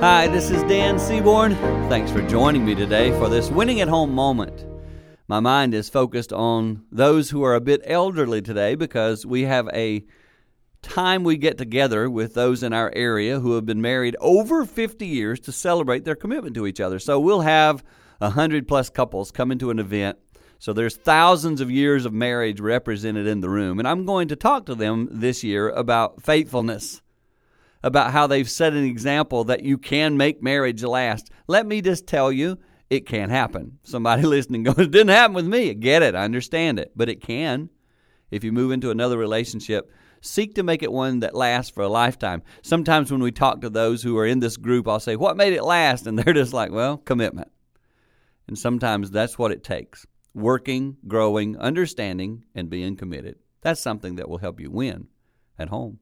Hi, this is Dan Seaborn. Thanks for joining me today for this winning at home moment. My mind is focused on those who are a bit elderly today because we have a time we get together with those in our area who have been married over 50 years to celebrate their commitment to each other. So we'll have 100 plus couples come into an event. So there's thousands of years of marriage represented in the room. And I'm going to talk to them this year about faithfulness about how they've set an example that you can make marriage last. Let me just tell you, it can happen. Somebody listening goes, it didn't happen with me. Get it. I understand it. But it can. If you move into another relationship, seek to make it one that lasts for a lifetime. Sometimes when we talk to those who are in this group, I'll say, What made it last? And they're just like, Well, commitment. And sometimes that's what it takes working, growing, understanding, and being committed. That's something that will help you win at home.